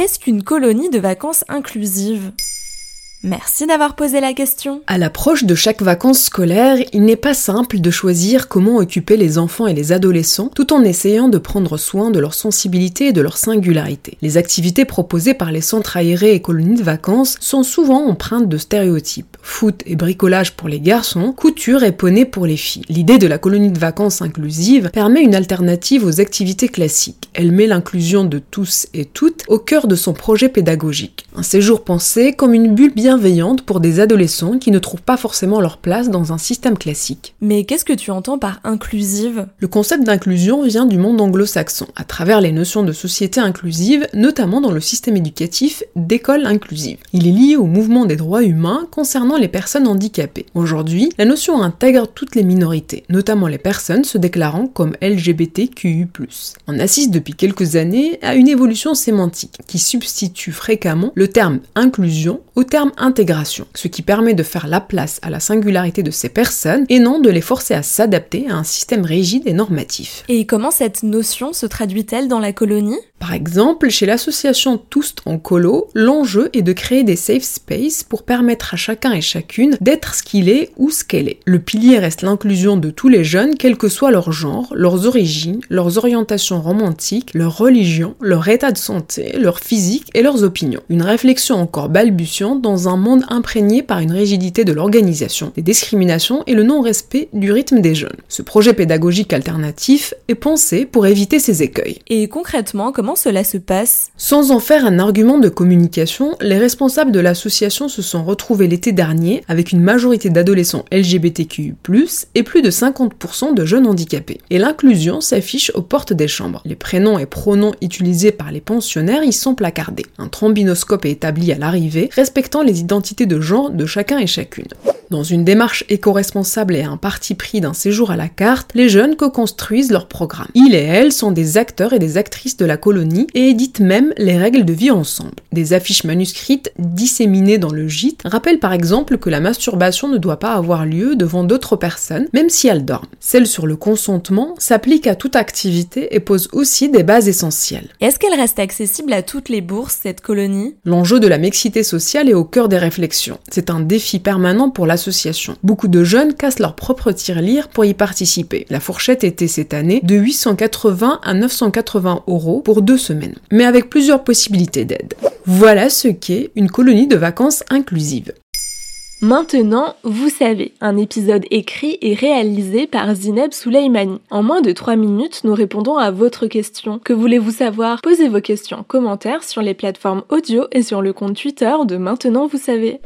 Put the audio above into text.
qu'est-ce qu'une colonie de vacances inclusive Merci d'avoir posé la question. À l'approche de chaque vacances scolaires, il n'est pas simple de choisir comment occuper les enfants et les adolescents tout en essayant de prendre soin de leur sensibilité et de leur singularité. Les activités proposées par les centres aérés et colonies de vacances sont souvent empreintes de stéréotypes. Foot et bricolage pour les garçons, couture et poney pour les filles. L'idée de la colonie de vacances inclusive permet une alternative aux activités classiques. Elle met l'inclusion de tous et toutes au cœur de son projet pédagogique. Un séjour pensé comme une bulle bien bienveillante pour des adolescents qui ne trouvent pas forcément leur place dans un système classique. Mais qu'est-ce que tu entends par inclusive? Le concept d'inclusion vient du monde anglo-saxon, à travers les notions de société inclusive, notamment dans le système éducatif d'école inclusive. Il est lié au mouvement des droits humains concernant les personnes handicapées. Aujourd'hui, la notion intègre toutes les minorités, notamment les personnes se déclarant comme LGBTQI+. On assiste depuis quelques années à une évolution sémantique qui substitue fréquemment le terme inclusion au terme intégration, ce qui permet de faire la place à la singularité de ces personnes et non de les forcer à s'adapter à un système rigide et normatif. Et comment cette notion se traduit-elle dans la colonie? Par exemple, chez l'association Tous en Colo, l'enjeu est de créer des safe spaces pour permettre à chacun et chacune d'être ce qu'il est ou ce qu'elle est. Le pilier reste l'inclusion de tous les jeunes, quel que soit leur genre, leurs origines, leurs orientations romantiques, leur religion, leur état de santé, leur physique et leurs opinions. Une réflexion encore balbutiante dans un monde imprégné par une rigidité de l'organisation, des discriminations et le non-respect du rythme des jeunes. Ce projet pédagogique alternatif est pensé pour éviter ces écueils. Et concrètement, comment cela se passe? Sans en faire un argument de communication, les responsables de l'association se sont retrouvés l'été dernier avec une majorité d'adolescents LGBTQI+, et plus de 50% de jeunes handicapés. Et l'inclusion s'affiche aux portes des chambres. Les prénoms et pronoms utilisés par les pensionnaires y sont placardés. Un trombinoscope est établi à l'arrivée, respectant les identités de genre de chacun et chacune. Dans une démarche éco-responsable et un parti pris d'un séjour à la carte, les jeunes co-construisent leur programme. Ils et elles sont des acteurs et des actrices de la colonie et éditent même les règles de vie ensemble. Des affiches manuscrites disséminées dans le gîte rappellent par exemple que la masturbation ne doit pas avoir lieu devant d'autres personnes, même si elles dorment. Celle sur le consentement s'applique à toute activité et pose aussi des bases essentielles. Est-ce qu'elle reste accessible à toutes les bourses, cette colonie? L'enjeu de la mixité sociale est au cœur des réflexions. C'est un défi permanent pour la Beaucoup de jeunes cassent leur propre tirelire pour y participer. La fourchette était cette année de 880 à 980 euros pour deux semaines, mais avec plusieurs possibilités d'aide. Voilà ce qu'est une colonie de vacances inclusive. Maintenant, vous savez, un épisode écrit et réalisé par Zineb Souleimani. En moins de 3 minutes, nous répondons à votre question. Que voulez-vous savoir? Posez vos questions en commentaire sur les plateformes audio et sur le compte Twitter de Maintenant, vous savez.